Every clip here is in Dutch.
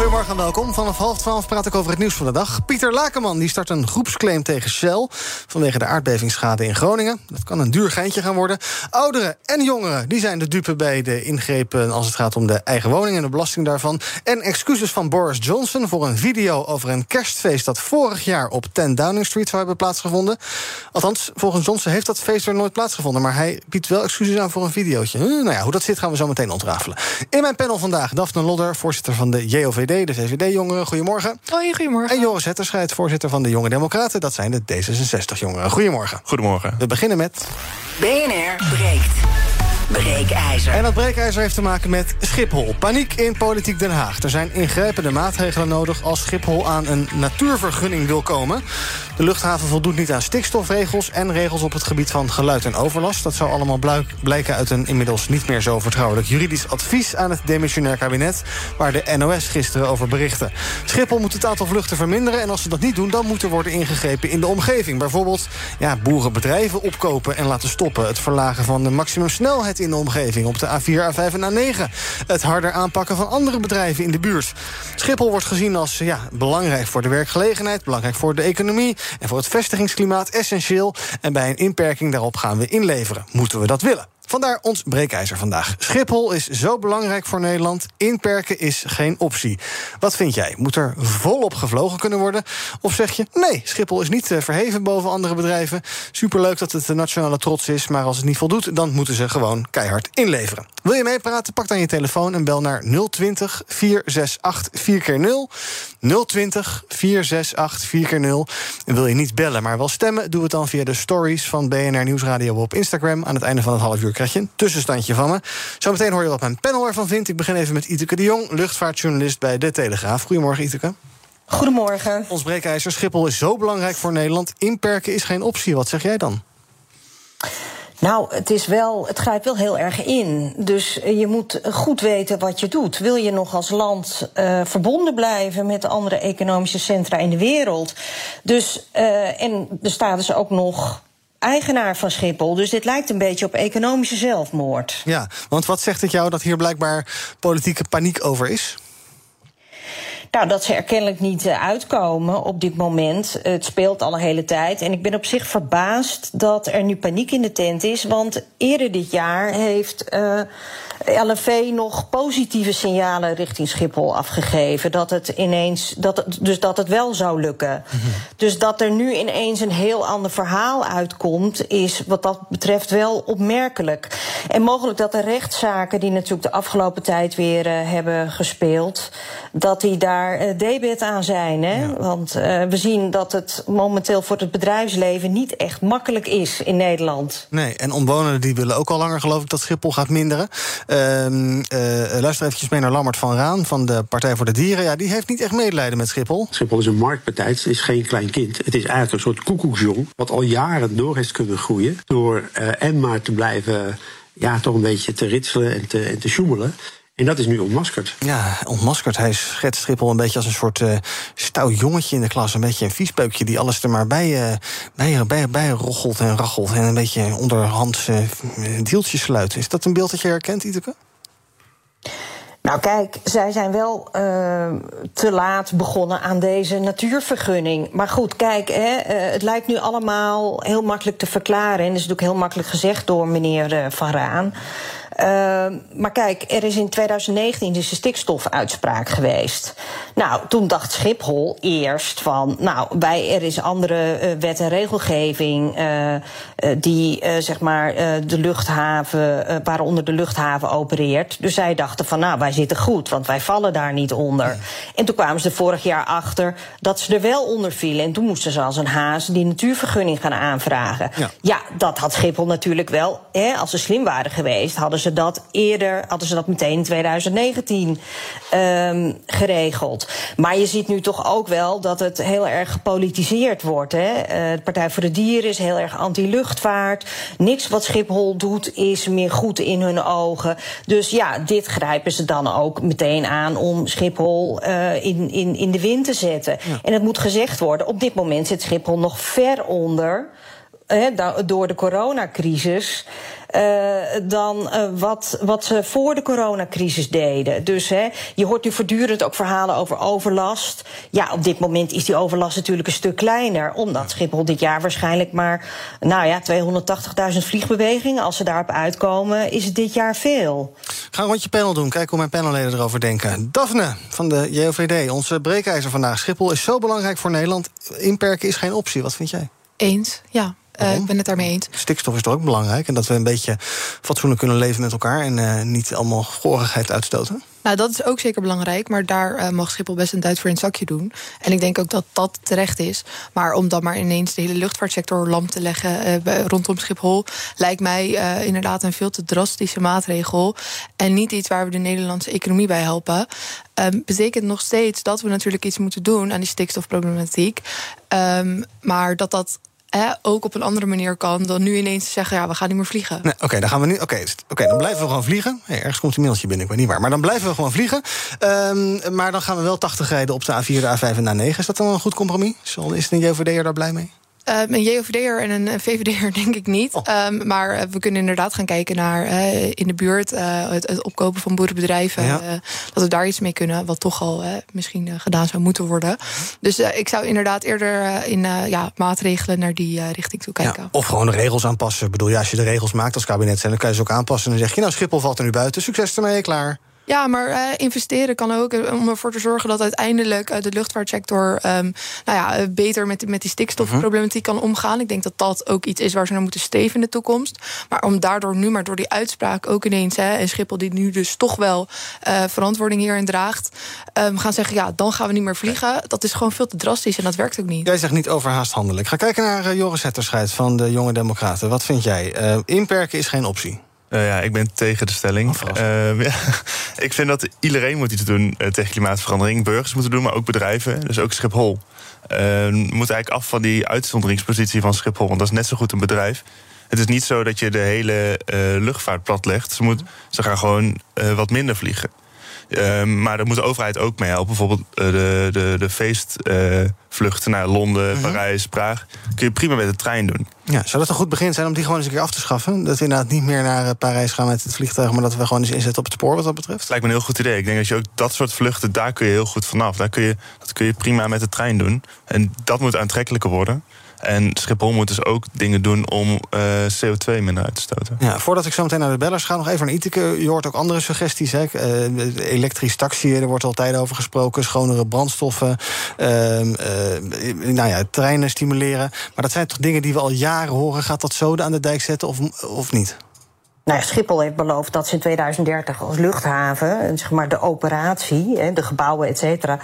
Goedemorgen en welkom. Vanaf half twaalf praat ik over het nieuws van de dag. Pieter Lakenman die start een groepsclaim tegen Shell... vanwege de aardbevingsschade in Groningen. Dat kan een duur geintje gaan worden. Ouderen en jongeren die zijn de dupe bij de ingrepen... als het gaat om de eigen woning en de belasting daarvan. En excuses van Boris Johnson voor een video over een kerstfeest... dat vorig jaar op 10 Downing Street zou hebben plaatsgevonden. Althans, volgens Johnson heeft dat feest er nooit plaatsgevonden... maar hij biedt wel excuses aan voor een videootje. Hm, nou ja, hoe dat zit gaan we zo meteen ontrafelen. In mijn panel vandaag Daphne Lodder, voorzitter van de JOVD de VVD-jongeren. Goedemorgen. Hoi, goedemorgen. En Joris Hetterscheid, voorzitter van de Jonge Democraten. Dat zijn de D66-jongeren. Goedemorgen. Goedemorgen. We beginnen met... BNR breekt. Breekijzer. En dat breekijzer heeft te maken met Schiphol. Paniek in politiek Den Haag. Er zijn ingrijpende maatregelen nodig als Schiphol aan een natuurvergunning wil komen. De luchthaven voldoet niet aan stikstofregels en regels op het gebied van geluid en overlast. Dat zou allemaal blijken uit een inmiddels niet meer zo vertrouwelijk juridisch advies aan het demissionair kabinet, waar de NOS gisteren over berichtte. Schiphol moet het aantal vluchten verminderen en als ze dat niet doen, dan moet er worden ingegrepen in de omgeving. Bijvoorbeeld ja, boerenbedrijven opkopen en laten stoppen. Het verlagen van de maximumsnelheid in de omgeving op de A4, A5 en A9. Het harder aanpakken van andere bedrijven in de buurt. Schiphol wordt gezien als ja, belangrijk voor de werkgelegenheid, belangrijk voor de economie en voor het vestigingsklimaat essentieel. En bij een inperking daarop gaan we inleveren. Moeten we dat willen? Vandaar ons breekijzer vandaag. Schiphol is zo belangrijk voor Nederland. Inperken is geen optie. Wat vind jij? Moet er volop gevlogen kunnen worden? Of zeg je, nee, Schiphol is niet eh, verheven boven andere bedrijven. Superleuk dat het de nationale trots is, maar als het niet voldoet... dan moeten ze gewoon keihard inleveren. Wil je meepraten? Pak dan je telefoon en bel naar 020 468 4x0. 020 468 4x0. En wil je niet bellen, maar wel stemmen... doe het dan via de stories van BNR Nieuwsradio op Instagram. Aan het einde van het half uur krijg je een tussenstandje van me. Zometeen hoor je wat mijn panel ervan vindt. Ik begin even met Iteke de Jong, luchtvaartjournalist bij De Telegraaf. Goedemorgen, Iteke. Goedemorgen. Ons breekijzer Schiphol is zo belangrijk voor Nederland. Inperken is geen optie. Wat zeg jij dan? Nou, het, is wel, het grijpt wel heel erg in. Dus je moet goed weten wat je doet. Wil je nog als land uh, verbonden blijven met de andere economische centra in de wereld? Dus, uh, en er staat dus ook nog eigenaar van Schiphol. Dus dit lijkt een beetje op economische zelfmoord. Ja, want wat zegt het jou dat hier blijkbaar politieke paniek over is? Nou, dat ze er kennelijk niet uitkomen op dit moment. Het speelt al een hele tijd. En ik ben op zich verbaasd dat er nu paniek in de tent is. Want eerder dit jaar heeft. Uh, LNV nog positieve signalen richting Schiphol afgegeven. Dat het ineens, dat het, dus dat het wel zou lukken. Mm -hmm. Dus dat er nu ineens een heel ander verhaal uitkomt, is wat dat betreft wel opmerkelijk. En mogelijk dat de rechtszaken die natuurlijk de afgelopen tijd weer uh, hebben gespeeld, dat die daar uh, debet aan zijn. Hè? Ja. Want uh, we zien dat het momenteel voor het bedrijfsleven niet echt makkelijk is in Nederland. Nee, en omwonenden die willen ook al langer geloof ik dat Schiphol gaat minderen. Uh, luister eventjes mee naar Lammert van Raan van de Partij voor de Dieren. Ja, die heeft niet echt medelijden met Schiphol. Schiphol is een marktpartij, het is geen klein kind. Het is eigenlijk een soort koekoeksjong... wat al jaren door heeft kunnen groeien... door uh, en maar te blijven, ja, toch een beetje te ritselen en te, en te sjoemelen... En dat is nu ontmaskerd. Ja, ontmaskerd. Hij schetst Schiphol een beetje als een soort uh, stout jongetje in de klas. Een beetje een viespeukje die alles er maar bij, uh, bij, bij, bij rochelt en rachelt. En een beetje onderhands uh, deeltjes sluit. Is dat een beeld dat je herkent, Iteke? Nou kijk, zij zijn wel uh, te laat begonnen aan deze natuurvergunning. Maar goed, kijk, hè, uh, het lijkt nu allemaal heel makkelijk te verklaren. En dat is natuurlijk heel makkelijk gezegd door meneer uh, Van Raan. Uh, maar kijk, er is in 2019 dus een stikstofuitspraak geweest. Nou, toen dacht Schiphol eerst van, nou, wij, er is andere uh, wet en regelgeving uh, die, zeg maar, de luchthaven, waaronder de luchthaven opereert. Dus zij dachten van, nou, wij zitten goed, want wij vallen daar niet onder. En toen kwamen ze er vorig jaar achter dat ze er wel onder vielen. En toen moesten ze als een haas die natuurvergunning gaan aanvragen. Ja, ja dat had Schiphol natuurlijk wel, hè, als ze slim waren geweest, hadden ze ze dat eerder, hadden ze dat meteen in 2019 um, geregeld. Maar je ziet nu toch ook wel dat het heel erg gepolitiseerd wordt. Hè? Uh, de Partij voor de Dieren is heel erg anti-luchtvaart. Niks wat Schiphol doet is meer goed in hun ogen. Dus ja, dit grijpen ze dan ook meteen aan om Schiphol uh, in, in, in de wind te zetten. Ja. En het moet gezegd worden, op dit moment zit Schiphol nog ver onder door de coronacrisis. Uh, dan uh, wat, wat ze voor de coronacrisis deden. Dus hè, je hoort nu voortdurend ook verhalen over overlast. Ja, op dit moment is die overlast natuurlijk een stuk kleiner. Omdat Schiphol dit jaar waarschijnlijk maar nou ja, 280.000 vliegbewegingen. Als ze daarop uitkomen, is het dit jaar veel. Ga een rondje panel doen. Kijk hoe mijn panelleden erover denken. Daphne van de JOVD, onze breekijzer vandaag. Schiphol is zo belangrijk voor Nederland. Inperken is geen optie. Wat vind jij? Eens, ja. Uh, ik ben het daarmee eens. Stikstof is toch ook belangrijk. En dat we een beetje fatsoenlijk kunnen leven met elkaar. En uh, niet allemaal gorigheid uitstoten. Nou, dat is ook zeker belangrijk. Maar daar uh, mag Schiphol best een duit voor in het zakje doen. En ik denk ook dat dat terecht is. Maar om dan maar ineens de hele luchtvaartsector lam te leggen rondom Schiphol. lijkt mij inderdaad een veel te drastische maatregel. En niet iets waar we de Nederlandse economie bij helpen. Um, betekent nog steeds dat we natuurlijk iets moeten doen aan die stikstofproblematiek. Um, maar dat dat ook op een andere manier kan dan nu ineens zeggen: ja, we gaan niet meer vliegen. Nee, Oké, dan gaan we nu. Oké, okay, dan blijven we gewoon vliegen. Hey, ergens komt een mailtje binnen, ik weet niet waar. Maar dan blijven we gewoon vliegen. Um, maar dan gaan we wel 80 rijden op de A4, de A5 en de A9. Is dat dan een goed compromis? Is de JVD'er daar blij mee? Uh, een JOVD'er en een VVD'er denk ik niet. Oh. Um, maar uh, we kunnen inderdaad gaan kijken naar uh, in de buurt het, het, opkopen van boerenbedrijven. Ja. dat we daar iets mee kunnen, wat toch al misschien gedaan zou moeten worden. Dus ik zou inderdaad eerder in ja, maatregelen naar die richting toe kijken. Ja, of gewoon de regels aanpassen. Ik bedoel, ja, als je de regels maakt als kabinet, dan kan je ze ook aanpassen. En dan zeg je, nou, Schiphol valt er nu buiten. Succes ermee, klaar. Ja, maar uh, investeren kan ook eh, om ervoor te zorgen dat uiteindelijk uh, de luchtvaartsector um, nou ja, beter met, met die stikstofproblematiek kan omgaan. Ik denk dat dat ook iets is waar ze naar moeten steven in de toekomst. Maar om daardoor nu, maar door die uitspraak ook ineens, hè, en Schiphol die nu dus toch wel verantwoording hierin draagt, um, gaan zeggen: ja, dan gaan we niet meer vliegen. Dat is gewoon veel te drastisch en dat werkt ook niet. Jij zegt niet overhaast handelen. Ik ga kijken naar Joris Hetterscheid van de Jonge Democraten. Wat vind jij? inperken is geen optie. Uh, ja, ik ben tegen de stelling. Uh, ja, ik vind dat iedereen moet iets doen uh, tegen klimaatverandering. Burgers moeten doen, maar ook bedrijven. Dus ook Schiphol. we moeten eigenlijk af van die uitzonderingspositie van Schiphol. Want dat is net zo goed een bedrijf. Het is niet zo dat je de hele luchtvaart platlegt. Ze, moet, ze gaan gewoon wat minder vliegen. Ehm, maar daar moet de overheid ook mee helpen. Bijvoorbeeld uh, de, de, de feestvluchten naar Londen, mhm. Parijs, Praag. Kun je prima met de trein doen. Ja, zou dat een goed begin zijn om die gewoon eens een keer af te schaffen? Dat we inderdaad niet meer naar eh, Parijs gaan met het vliegtuig... maar dat we gewoon eens inzetten op het spoor wat dat betreft? Lijkt me een heel goed idee. Ik denk dat je ook dat soort vluchten, daar kun je heel goed vanaf. Daar kun je, dat kun je prima met de trein doen. En dat moet aantrekkelijker worden. En Schiphol moet dus ook dingen doen om uh, CO2 minder uit te stoten. Ja, voordat ik zo meteen naar de bellers ga, nog even naar Iteke. Je hoort ook andere suggesties. Hè? Uh, elektrisch taxi, er wordt altijd over gesproken. Schonere brandstoffen. Uh, nou ja, treinen stimuleren. Maar dat zijn toch dingen die we al jaren horen. Gaat dat zoden aan de dijk zetten of, of niet? Nou ja, Schiphol heeft beloofd dat ze in 2030 als luchthaven, zeg maar de operatie, de gebouwen, et cetera,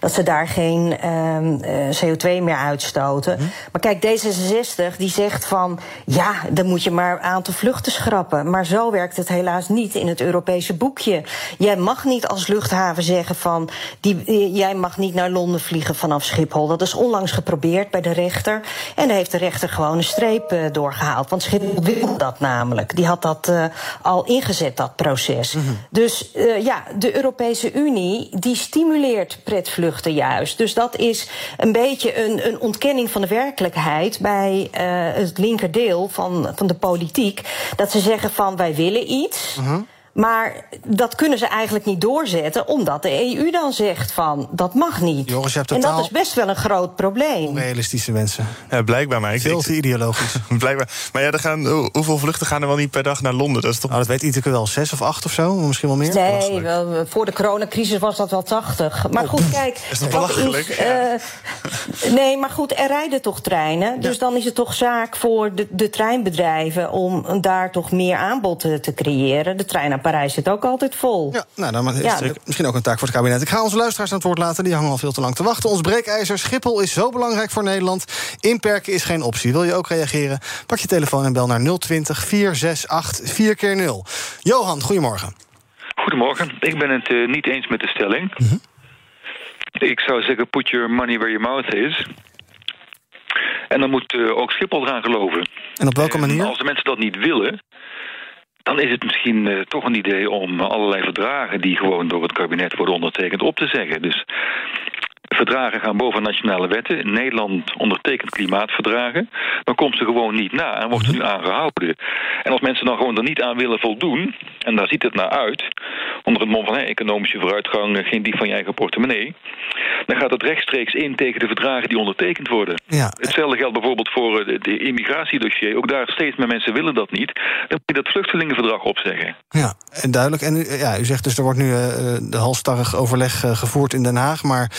dat ze daar geen um, CO2 meer uitstoten. Mhm. Maar kijk, D66 die zegt van ja, dan moet je maar een aantal vluchten schrappen. Maar zo werkt het helaas niet in het Europese boekje. Jij mag niet als luchthaven zeggen van die, jij mag niet naar Londen vliegen vanaf Schiphol. Dat is onlangs geprobeerd bij de rechter. En daar heeft de rechter gewoon een streep doorgehaald. Want Schiphol wil dat namelijk. Die had dat uh, al ingezet, dat proces. Mm -hmm. Dus uh, ja, de Europese Unie die stimuleert pretvluchten juist. Dus dat is een beetje een, een ontkenning van de werkelijkheid bij uh, het linkerdeel van, van de politiek. Dat ze zeggen van wij willen iets. Mm -hmm. Maar dat kunnen ze eigenlijk niet doorzetten, omdat de EU dan zegt van dat mag niet. Joris, je hebt en dat is best wel een groot probleem. Onrealistische mensen. Ja, blijkbaar. Maar ik Veel te ideologisch. blijkbaar. Maar ja, er gaan, hoeveel vluchten gaan er wel niet per dag naar Londen? Dat, is toch... Nou, dat weet Iteke wel, zes of acht of zo, misschien wel meer. Nee, wel, voor de coronacrisis was dat wel tachtig. Maar oh. goed, kijk. Is dat belachelijk? Is, uh, Nee, maar goed, er rijden toch treinen. Dus dan is het toch zaak voor de, de treinbedrijven om daar toch meer aanbod te, te creëren. De trein naar Parijs zit ook altijd vol. Ja, nou, dan is Ja, misschien ook een taak voor het kabinet. Ik ga onze luisteraars aan het woord laten, die hangen al veel te lang te wachten. Ons breekijzer Schiphol is zo belangrijk voor Nederland. Inperken is geen optie. Wil je ook reageren? Pak je telefoon en bel naar 020 468 4 keer 0 Johan, goedemorgen. Goedemorgen. Ik ben het eh, niet eens met de stelling. Ik zou zeggen, put your money where your mouth is. En dan moet eh, ook Schiphol eraan geloven. En op welke En manier? Als de mensen dat niet willen, dan is het misschien eh, toch een idee om allerlei verdragen die gewoon door het kabinet worden ondertekend op te zeggen. Dus verdragen gaan boven nationale wetten. Nederland ondertekent klimaatverdragen. Dan komt ze gewoon niet na en wordt er nu aangehouden. En als mensen dan gewoon er niet aan willen voldoen, en daar ziet het naar uit, onder het mom van economische vooruitgang, eh, geen dief van je eigen portemonnee, dan gaat het rechtstreeks in tegen de verdragen die ondertekend worden. Ja. Hetzelfde geldt bijvoorbeeld voor eh, de, de immigratiedossier. Ook daar steeds meer mensen willen dat niet. Dan moet je dat vluchtelingenverdrag opzeggen. Ja, en duidelijk. En u, ja, u zegt dus er wordt nu eh, de halstarrig overleg eh, gevoerd in Den Haag. Maar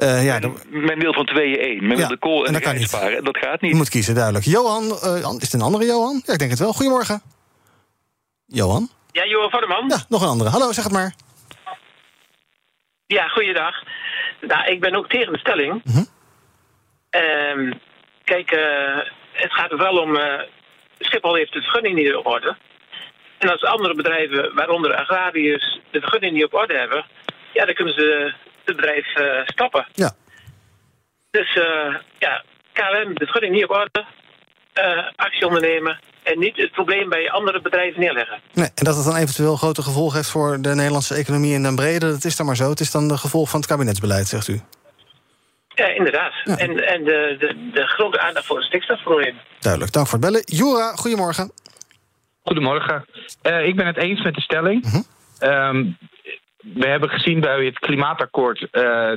eh, ja, Men wil van tweeën één. Men Ja, wil de kool en en, dat de kan sparen. Dat gaat niet. je moet kiezen, duidelijk. Johan, eh, is het een andere Johan? Ja, ik denk het wel. Goedemorgen. Johan? Ja, Johan van der Man. Ja, nog een andere. Hallo, zeg het maar. Ja, goeiedag. Nou, ik ben ook tegen de stelling. Mhm. Ehm, kijk, eh, het gaat er wel om... eh, Schiphol heeft de vergunning niet op orde. En als andere bedrijven, waaronder agrariërs, de vergunning niet op orde hebben... ja, dan kunnen ze bedrijf eh, stappen. Ja. Dus eh, ja, KLM, de vergunning niet op orde, eh, actie ondernemen... en niet het probleem bij andere bedrijven neerleggen. Nee, en dat het dan eventueel grote gevolgen heeft voor de Nederlandse economie in den brede, dat is dan maar zo. Het is dan de gevolg van het kabinetsbeleid, zegt u. Ja, inderdaad. En, en de, de, de grote aandacht voor het stikstofprobleem. Duidelijk, dank voor het bellen. Jura, goedemorgen. Goedemorgen. Eh, ik ben het eens met de stelling. Ehm, we hebben gezien bij het klimaatakkoord eh,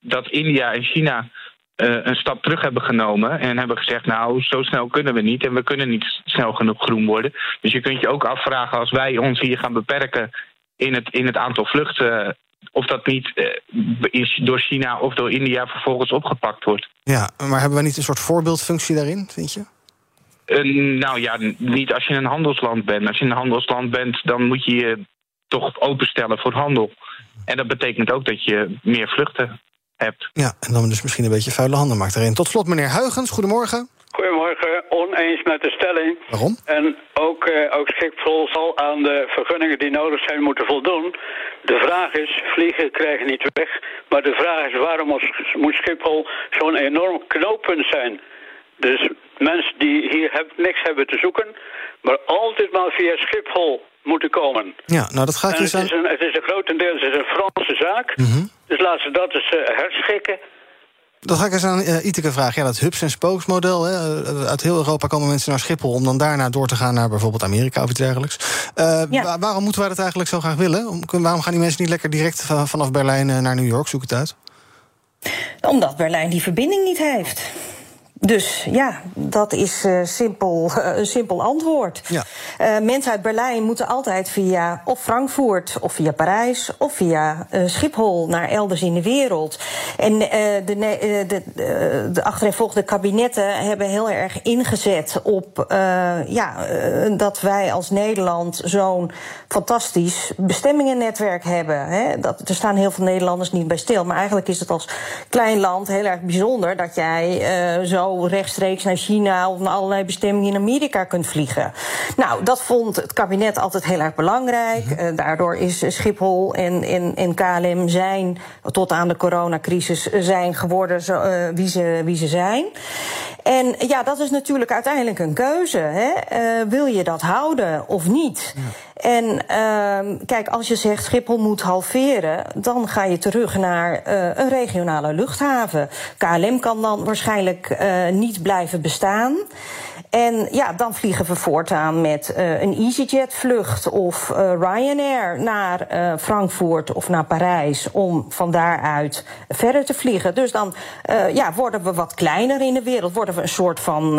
dat India en China eh, een stap terug hebben genomen. En hebben gezegd, nou, zo snel kunnen we niet. En we kunnen niet snel genoeg groen worden. Dus je kunt je ook afvragen als wij ons hier gaan beperken in het, in het aantal vluchten. Of dat niet eh, is door China of door India vervolgens opgepakt wordt. Ja, maar hebben we niet een soort voorbeeldfunctie daarin, vind je? Eh, nou ja, niet als je een handelsland bent. Als je een handelsland bent, dan moet je je toch openstellen voor handel. En dat betekent ook dat je meer vluchten hebt. Ja, en dan dus misschien een beetje vuile handen maakt erin. Tot slot, meneer Huigens, goedemorgen. Goedemorgen, oneens met de stelling. Waarom? En ook, eh, ook Schiphol zal aan de vergunningen die nodig zijn moeten voldoen. De vraag is, vliegen krijgen niet weg. Maar de vraag is, waarom moet- Schiphol zo'n enorm knooppunt zijn? Dus mensen die hier heb- niks hebben te zoeken, maar altijd maar via Schiphol moeten komen. Ja, nou dat ga ik En je het aan... is, een, het is een grotendeels het is een Franse zaak. Mhm. Dus laten ze dat eens eh, herschikken. Dat ga ik eens aan eh, Iteke vragen. Ja, dat hubs en spokes model. Hè. eh, Uit heel Europa komen mensen naar Schiphol... om dan daarna door te gaan naar bijvoorbeeld Amerika of iets dergelijks. Eh, Ja. wa- waarom moeten wij dat eigenlijk zo graag willen? Om- Waarom gaan die mensen niet lekker direct va- vanaf Berlijn naar New York? Zoek het uit. Omdat Berlijn die verbinding niet heeft. Dus ja, dat is eh, simpel, een simpel antwoord. Ja. Eh, mensen uit Berlijn moeten altijd via of Frankfurt of via Parijs of via eh, Schiphol naar elders in de wereld. En eh, de, eh, de, de, de achtereenvolgende kabinetten hebben heel erg ingezet op eh, ja, eh, dat wij als Nederland zo'n fantastisch bestemmingennetwerk hebben. Hè. Dat, er staan heel veel Nederlanders niet bij stil. Maar eigenlijk is het als klein land heel erg bijzonder dat jij eh, zo rechtstreeks naar China of naar allerlei bestemmingen in Amerika kunt vliegen. Nou, dat vond het kabinet altijd heel erg belangrijk. Eh, daardoor is Schiphol en, en, en KLM zijn tot aan de coronacrisis zijn geworden zo, eh, wie, ze, wie ze zijn. En ja, dat is natuurlijk uiteindelijk een keuze. Hè? Eh, wil je dat houden of niet? En ehm, kijk, als je zegt Schiphol moet halveren, dan ga je terug naar eh, een regionale luchthaven. KLM kan dan waarschijnlijk eh, niet blijven bestaan. En ja, dan vliegen we voortaan met uh, een EasyJet-vlucht of uh, Ryanair naar uh, Frankfurt of naar Parijs om van daaruit verder te vliegen. Dus dan ja, worden we wat kleiner in de wereld, worden we een soort van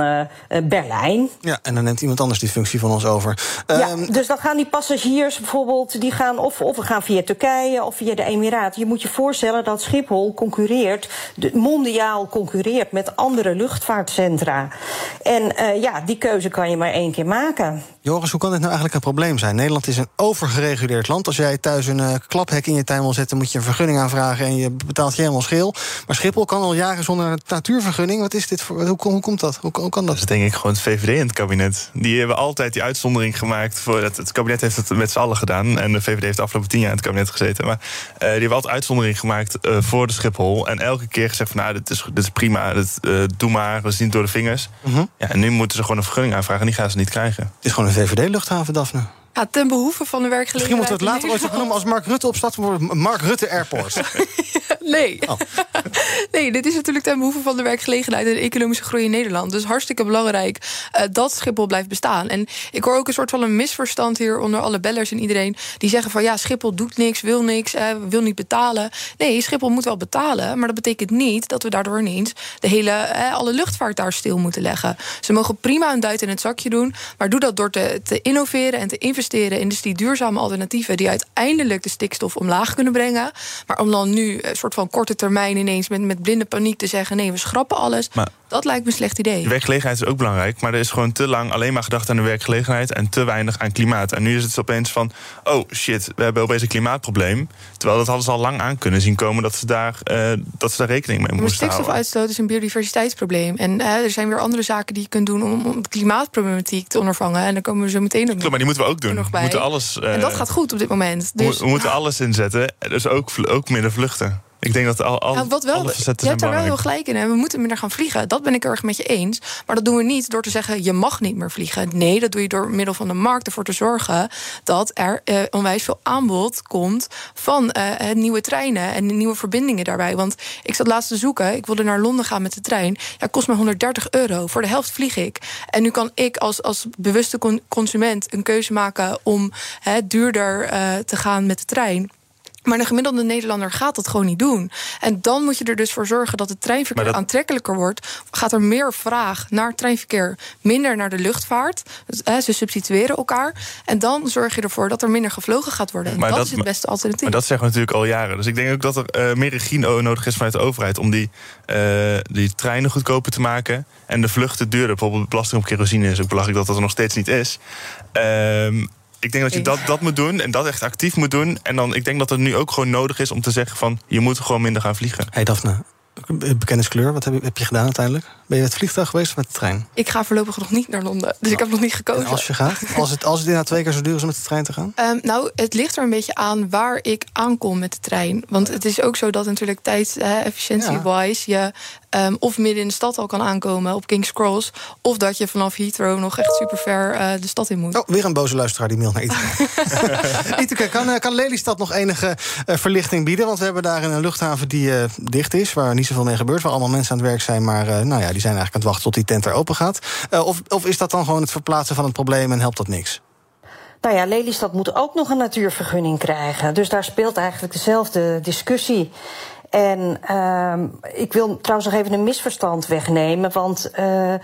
Berlijn. Ja, en dan neemt iemand anders die functie van ons over. Ja, um, dus dan gaan die passagiers bijvoorbeeld, die gaan of, of we gaan via Turkije of via de Emiraten. Je moet je voorstellen dat Schiphol concurreert, mondiaal concurreert met andere luchtvaartcentra. En ja, die keuze kan je maar één keer maken. Joris, hoe kan dit nou eigenlijk een probleem zijn? Nederland is een overgereguleerd land. Als jij thuis een uh, klaphek in je tuin wil zetten, moet je een vergunning aanvragen en je betaalt je helemaal scheel. Maar Schiphol kan al jaren zonder een natuurvergunning. Wat is dit voor, hoe, hoe komt dat? Hoe, hoe, kan dat? Dat is denk ik gewoon het VVD in het kabinet. Die hebben altijd die uitzondering gemaakt. Voor het, het kabinet heeft het met z'n allen gedaan. En de VVD heeft de afgelopen tien jaar in het kabinet gezeten. Maar uh, die hebben altijd uitzondering gemaakt uh, voor de Schiphol. En elke keer gezegd van nou, dit is, dit is prima, dit, doe maar, we zien het door de vingers. Mhm. -huh. Ja, en nu moeten ze gewoon een vergunning aanvragen en die gaan ze niet krijgen. Het is gewoon een VVD-luchthaven, Daphne. Ja, ten behoeve van de werkgelegenheid. Misschien moeten we het later ooit noemen als Mark Rutte opstaat. Mark Rutte Airport. nee. Oh. nee, dit is natuurlijk ten behoeve van de werkgelegenheid en de economische groei in Nederland. Dus hartstikke belangrijk uh, dat Schiphol blijft bestaan. En ik hoor ook een soort van een misverstand hier onder alle bellers en iedereen die zeggen van ja, Schiphol doet niks, wil niks, uh, wil niet betalen. Nee, Schiphol moet wel betalen, maar dat betekent niet dat we daardoor ineens de hele, uh, alle luchtvaart daar stil moeten leggen. Ze mogen prima een duit in het zakje doen, maar doe dat door te, te innoveren en te investeren in dus die duurzame alternatieven die uiteindelijk de stikstof omlaag kunnen brengen. Maar om dan nu een soort van korte termijn ineens met, met blinde paniek te zeggen: nee, we schrappen alles. Dat lijkt me een slecht idee. De werkgelegenheid is ook belangrijk, maar er is gewoon te lang alleen maar gedacht aan de werkgelegenheid en te weinig aan klimaat. En nu is het opeens van: oh shit, we hebben opeens een klimaatprobleem. Terwijl dat hadden ze al lang aan kunnen zien komen dat ze daar, uh, dat ze daar rekening mee moesten houden. Stikstofuitstoot is een biodiversiteitsprobleem. En uh, er zijn weer andere zaken die je kunt doen om, om de klimaatproblematiek te ondervangen. En dan komen we zo meteen ook Klopt, maar die moeten we ook doen. Nog. We moeten alles, uh, en dat gaat goed op dit moment. Dus, we, we moeten alles inzetten, dus ook, ook minder vluchten. Ik denk dat al, al nou, wat wel, alle facetten Je hebt daar wel heel gelijk in. En we moeten minder gaan vliegen. Dat ben ik erg met je eens. Maar dat doen we niet door te zeggen: je mag niet meer vliegen. Nee, dat doe je door middel van de markt ervoor te zorgen dat er eh, onwijs veel aanbod komt van eh, nieuwe treinen en nieuwe verbindingen daarbij. Want ik zat laatst te zoeken. Ik wilde naar Londen gaan met de trein. Ja, kost me 130 euro. Voor de helft vlieg ik. En nu kan ik als, als bewuste con consument een keuze maken om duurder uh, te gaan met de trein. Maar een gemiddelde Nederlander gaat dat gewoon niet doen. En dan moet je er dus voor zorgen dat het treinverkeer dat... aantrekkelijker wordt. Gaat er meer vraag naar treinverkeer, minder naar de luchtvaart. Dus, ze substitueren elkaar. En dan zorg je ervoor dat er minder gevlogen gaat worden. En Maar dat, dat- is het beste alternatief. Maar dat zeggen we natuurlijk al jaren. Dus ik denk ook dat er eh, meer regie nodig is vanuit de overheid om die, eh, die treinen goedkoper te maken. En de vluchten duurder. Bijvoorbeeld belasting op kerosine is ook belachelijk dat dat er nog steeds niet is. Ehm, ik denk dat je dat, dat moet doen en dat echt actief moet doen. En dan, ik denk dat het nu ook gewoon nodig is om te zeggen van... je moet gewoon minder gaan vliegen. hey Daphne, bekenniskleur, wat heb je, heb je gedaan uiteindelijk? Ben je met het vliegtuig geweest of met de trein? Ik ga voorlopig nog niet naar Londen. Dus ik heb nog niet gekozen. En als je gaat? Als het, als het inderdaad twee keer zo duur is om met de trein te gaan? Ehm, nou, het ligt er een beetje aan waar ik aankom met de trein. Want het is ook zo dat natuurlijk tijdsefficiëntie-wise... je ehm, of midden in de stad al kan aankomen op King's Cross... of dat je vanaf Heathrow nog echt super ver eh, de stad in moet. Oh, weer een boze luisteraar die mailt naar. Iteke, kan, eh, kan Lelystad nog enige eh, verlichting bieden? Want we hebben daar een luchthaven die eh, dicht is... waar niet zoveel mee gebeurt, waar allemaal mensen aan het werk zijn... maar eh, nou ja, die zijn eigenlijk aan het wachten tot die tent er open gaat. Eh, of, of is dat dan gewoon het verplaatsen van het probleem en helpt dat niks? Nou ja, Lelystad moet ook nog een natuurvergunning krijgen. Dus daar speelt eigenlijk dezelfde discussie. En ehm, ik wil trouwens nog even een misverstand wegnemen. Want eh, eh,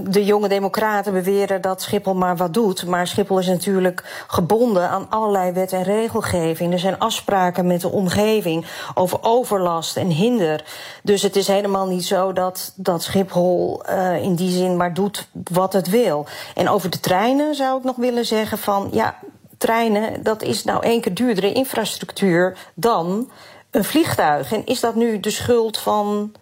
de jonge democraten beweren dat Schiphol maar wat doet. Maar Schiphol is natuurlijk gebonden aan allerlei wet en regelgeving. Er zijn afspraken met de omgeving over overlast en hinder. Dus het is helemaal niet zo dat, dat Schiphol eh, in die zin maar doet wat het wil. En over de treinen zou ik nog willen zeggen van ja, treinen, dat is nou één keer duurdere infrastructuur dan een vliegtuig. En is dat nu de schuld van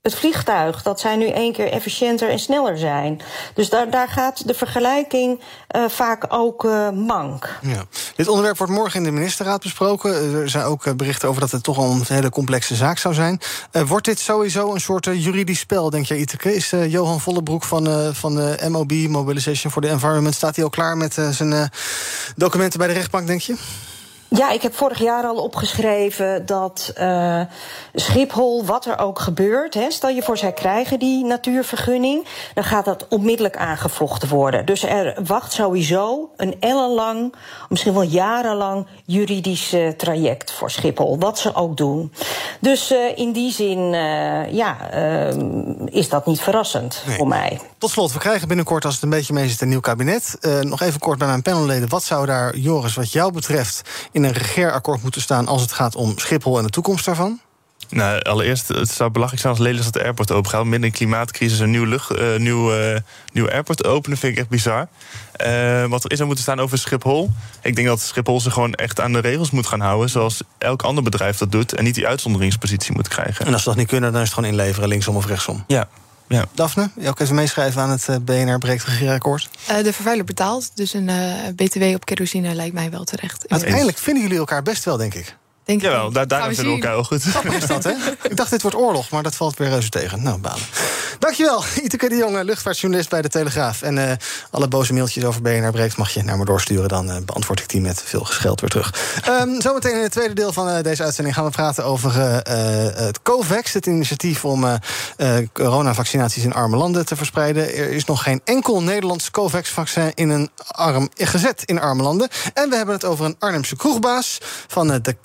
het vliegtuig? Dat zij nu één keer efficiënter en sneller zijn. Dus daar, daar gaat de vergelijking eh, vaak ook eh, mank. Ja. Dit onderwerp wordt morgen in de ministerraad besproken. Eh, Er zijn ook berichten over dat het toch al een hele complexe zaak zou zijn. Eh, wordt dit sowieso een soort juridisch spel, denk jij, Iteke? Is Johan Vollebroek van, van de MOB, Mobilization for the Environment... staat hij al klaar met zijn documenten bij de rechtbank, denk je? Ja, ik heb vorig jaar al opgeschreven dat uh, Schiphol, wat er ook gebeurt, hè, stel je voor zij krijgen die natuurvergunning, dan gaat dat onmiddellijk aangevochten worden. Dus er wacht sowieso een ellenlang, misschien wel jarenlang juridisch uh, traject voor Schiphol, wat ze ook doen. Dus uh, in die zin, ja, is dat niet verrassend Nee. voor mij. Tot slot, we krijgen binnenkort, als het een beetje mee zit, een nieuw kabinet. Eh, nog even kort bij mijn panelleden. Wat zou daar, Joris, wat jou betreft... in een regeerakkoord moeten staan als het gaat om Schiphol en de toekomst daarvan? Nou, allereerst, het zou belachelijk zijn als Lelystad Airport open gaat. Midden in een klimaatcrisis een nieuw, lucht, eh, nieuw, nieuw airport openen, vind ik echt bizar. Eh, wat er is zou moeten staan over Schiphol. Ik denk dat Schiphol zich gewoon echt aan de regels moet gaan houden. Zoals elk ander bedrijf dat doet. En niet die uitzonderingspositie moet krijgen. En als ze dat niet kunnen, dan is het gewoon inleveren, linksom of rechtsom. Ja. Ja. Daphne, je ook even meeschrijven aan het eh, BNR breekt regeerakkoord. Eh, de vervuiler betaalt, dus een eh, BTW op kerosine lijkt mij wel terecht. Uiteindelijk vinden jullie elkaar best wel, denk ik. Denk ik Jawel, niet. daar, daarom Gaan we vinden we zien. elkaar wel goed. Is dat, hè? Ik dacht, dit wordt oorlog, maar dat valt weer reuze tegen. Nou, balen. Dankjewel, Iteke de Jonge, luchtvaartjournalist bij de Telegraaf. En eh, alle boze mailtjes over BNR Breekt mag je naar me doorsturen. Dan eh, beantwoord ik die met veel gescheld weer terug. Ehm, zometeen in het tweede deel van eh, deze uitzending gaan we praten over eh, eh, het COVAX. Het initiatief om eh, eh, coronavaccinaties in arme landen te verspreiden. Er is nog geen enkel Nederlands COVAX-vaccin in een arm, gezet in arme landen. En we hebben het over een Arnhemse kroegbaas van eh, The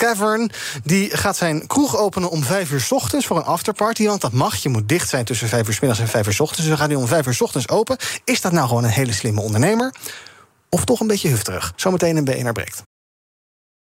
Die gaat zijn kroeg openen om vijf uur 's ochtends voor een afterparty. Want dat mag. Je moet dicht zijn tussen vijf uur 's middags en vijf uur 's ochtends. Dus gaat hij om vijf uur 's ochtends open. Is dat nou gewoon een hele slimme ondernemer? Of toch een beetje hufterig? Zometeen een BNR breekt.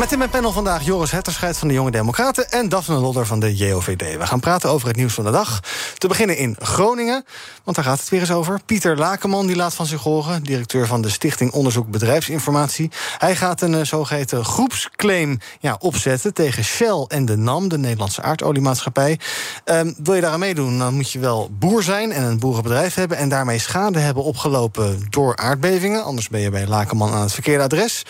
Met in mijn panel vandaag Joris Hetterscheid van de Jonge Democraten... en Daphne Lodder van de JOVD. We gaan praten over het nieuws van de dag. Te beginnen in Groningen, want daar gaat het weer eens over. Pieter Lakenman die laat van zich horen, directeur van de Stichting Onderzoek Bedrijfsinformatie. Hij gaat een eh, zogeheten groepsclaim ja, opzetten tegen Shell en de NAM... de Nederlandse aardoliemaatschappij. Ehm, wil je daar aan meedoen, dan moet je wel boer zijn... en een boerenbedrijf hebben en daarmee schade hebben opgelopen door aardbevingen. Anders ben je bij Lakenman aan het verkeerde adres.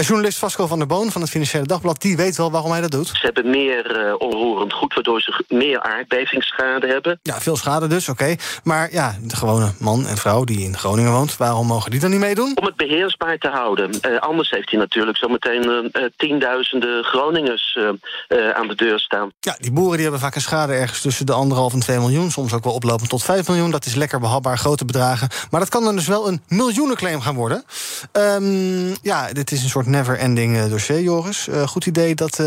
Journalist Vasco van der Boon van het Financiële Dagblad... die weet wel waarom hij dat doet. Ze hebben meer eh, onroerend goed, waardoor ze meer aardbevingsschade hebben. Ja, veel schade dus, oké. Maar ja, de gewone man en vrouw die in Groningen woont... waarom mogen die dan niet meedoen? Om het beheersbaar te houden. Eh, anders heeft hij natuurlijk zometeen eh, tienduizenden Groningers aan de deur staan. Ja, die boeren die hebben vaak een schade ergens tussen de anderhalf en 2 miljoen. Soms ook wel oplopend tot 5 miljoen. Dat is lekker behapbaar, grote bedragen. Maar dat kan dan dus wel een miljoenenclaim gaan worden. Ehm, ja, dit is een soort never-ending eh, dossier, Joris. Eh, goed idee dat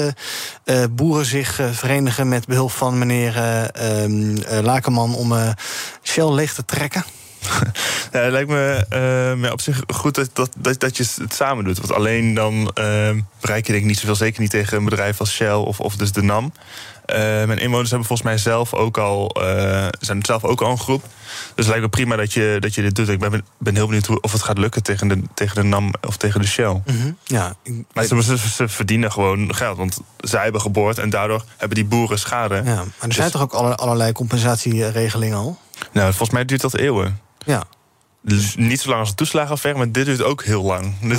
eh, boeren zich verenigen met behulp van meneer eh, ehm, eh, Lakenman... om Shell leeg te trekken. Ja, het lijkt me eh, ja, op zich goed dat, dat, dat, dat je het samen doet. Want alleen dan eh, bereik je denk ik niet zoveel. Zeker niet tegen een bedrijf als Shell of, of dus de NAM. Mijn inwoners hebben volgens mij zelf ook al, eh, zijn zelf ook al een groep. Dus het lijkt me prima dat je, dat je dit doet. Ik ben, ben heel benieuwd hoe, of het gaat lukken tegen de, tegen de NAM of tegen de Shell. Ja, Maar ze, ze, ze verdienen gewoon geld. Want zij hebben geboord en daardoor hebben die boeren schade. Ja, maar er zijn toch ook alle- allerlei compensatieregelingen al? Nou, volgens mij duurt dat eeuwen. Ja. Dus niet zo lang als de toeslagenaffaire, maar dit duurt ook heel lang.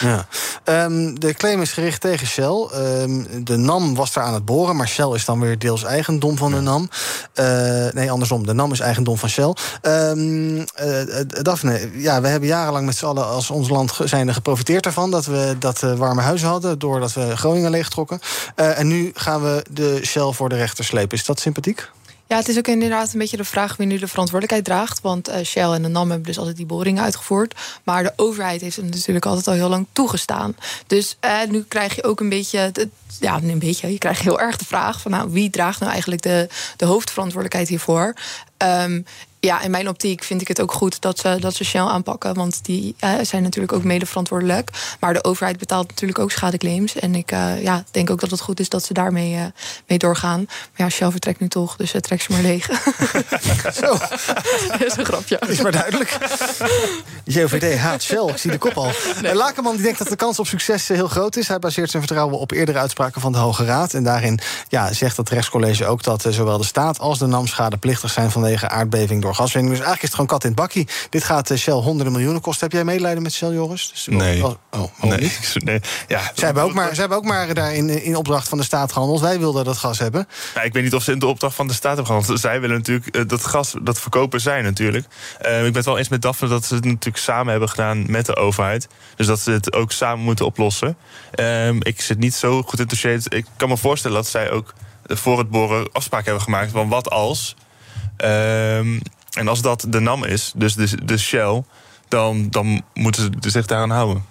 Ja. Ehm, de claim is gericht tegen Shell. Ehm, de NAM was daar aan het boren, maar Shell is dan weer deels eigendom van de NAM. Eh, nee, andersom. De NAM is eigendom van Shell. Ehm eh, Daphne, ja, we hebben jarenlang met z'n allen als ons land zijnde geprofiteerd daarvan... dat we dat eh, warme huizen hadden, doordat we Groningen leegtrokken. En nu gaan we de Shell voor de rechter slepen. Is dat sympathiek? Ja, het is ook inderdaad een beetje de vraag wie nu de verantwoordelijkheid draagt. Want eh, Shell en de NAM hebben dus altijd die boringen uitgevoerd. Maar de overheid heeft het natuurlijk altijd al heel lang toegestaan. Dus eh, nu krijg je ook een beetje, het- ja, een beetje, je krijgt heel erg de vraag van nou, wie draagt nou eigenlijk de, de hoofdverantwoordelijkheid hiervoor? Ehm, ja, in mijn optiek vind ik het ook goed dat ze, dat ze Shell aanpakken. Want die uh, zijn natuurlijk ook mede verantwoordelijk. Maar de overheid betaalt natuurlijk ook schadeclaims. En ik uh, ja, denk ook dat het goed is dat ze daarmee uh, mee doorgaan. Maar ja, Shell vertrekt nu toch, dus trek ze maar leeg. Zo. dat is een grapje. Is maar duidelijk. JOVD haat Shell, ik zie de kop al. Nee. Lakenman die denkt dat de kans op succes heel groot is. Hij baseert zijn vertrouwen op eerdere uitspraken van de Hoge Raad. En daarin ja, zegt het rechtscollege ook dat zowel de staat als de NAM schadeplichtig zijn vanwege aardbeving door gaswinning. Dus eigenlijk is het gewoon kat in het bakkie. Dit gaat Shell honderden miljoenen kosten. Heb jij medelijden met Shell, Joris? Dus, nee. Oh, oh, nee. Niet? nee. Ja. Zij, hebben ook maar, zij hebben ook maar daar in, in opdracht van de staat gehandeld. Wij wilden dat gas hebben. Ja, ik weet niet of ze in de opdracht van de staat hebben gehandeld. Zij willen natuurlijk uh, dat gas dat verkopen zijn natuurlijk. Uh, ik ben het wel eens met Daphne dat ze het natuurlijk samen hebben gedaan met de overheid. Dus dat ze het ook samen moeten oplossen. Uh, ik zit niet zo goed interesseerd. Ik kan me voorstellen dat zij ook voor het boren afspraken hebben gemaakt van wat als. Ehm, en als dat de NAM is, dus de, de Shell, dan, dan moeten ze zich daaraan houden.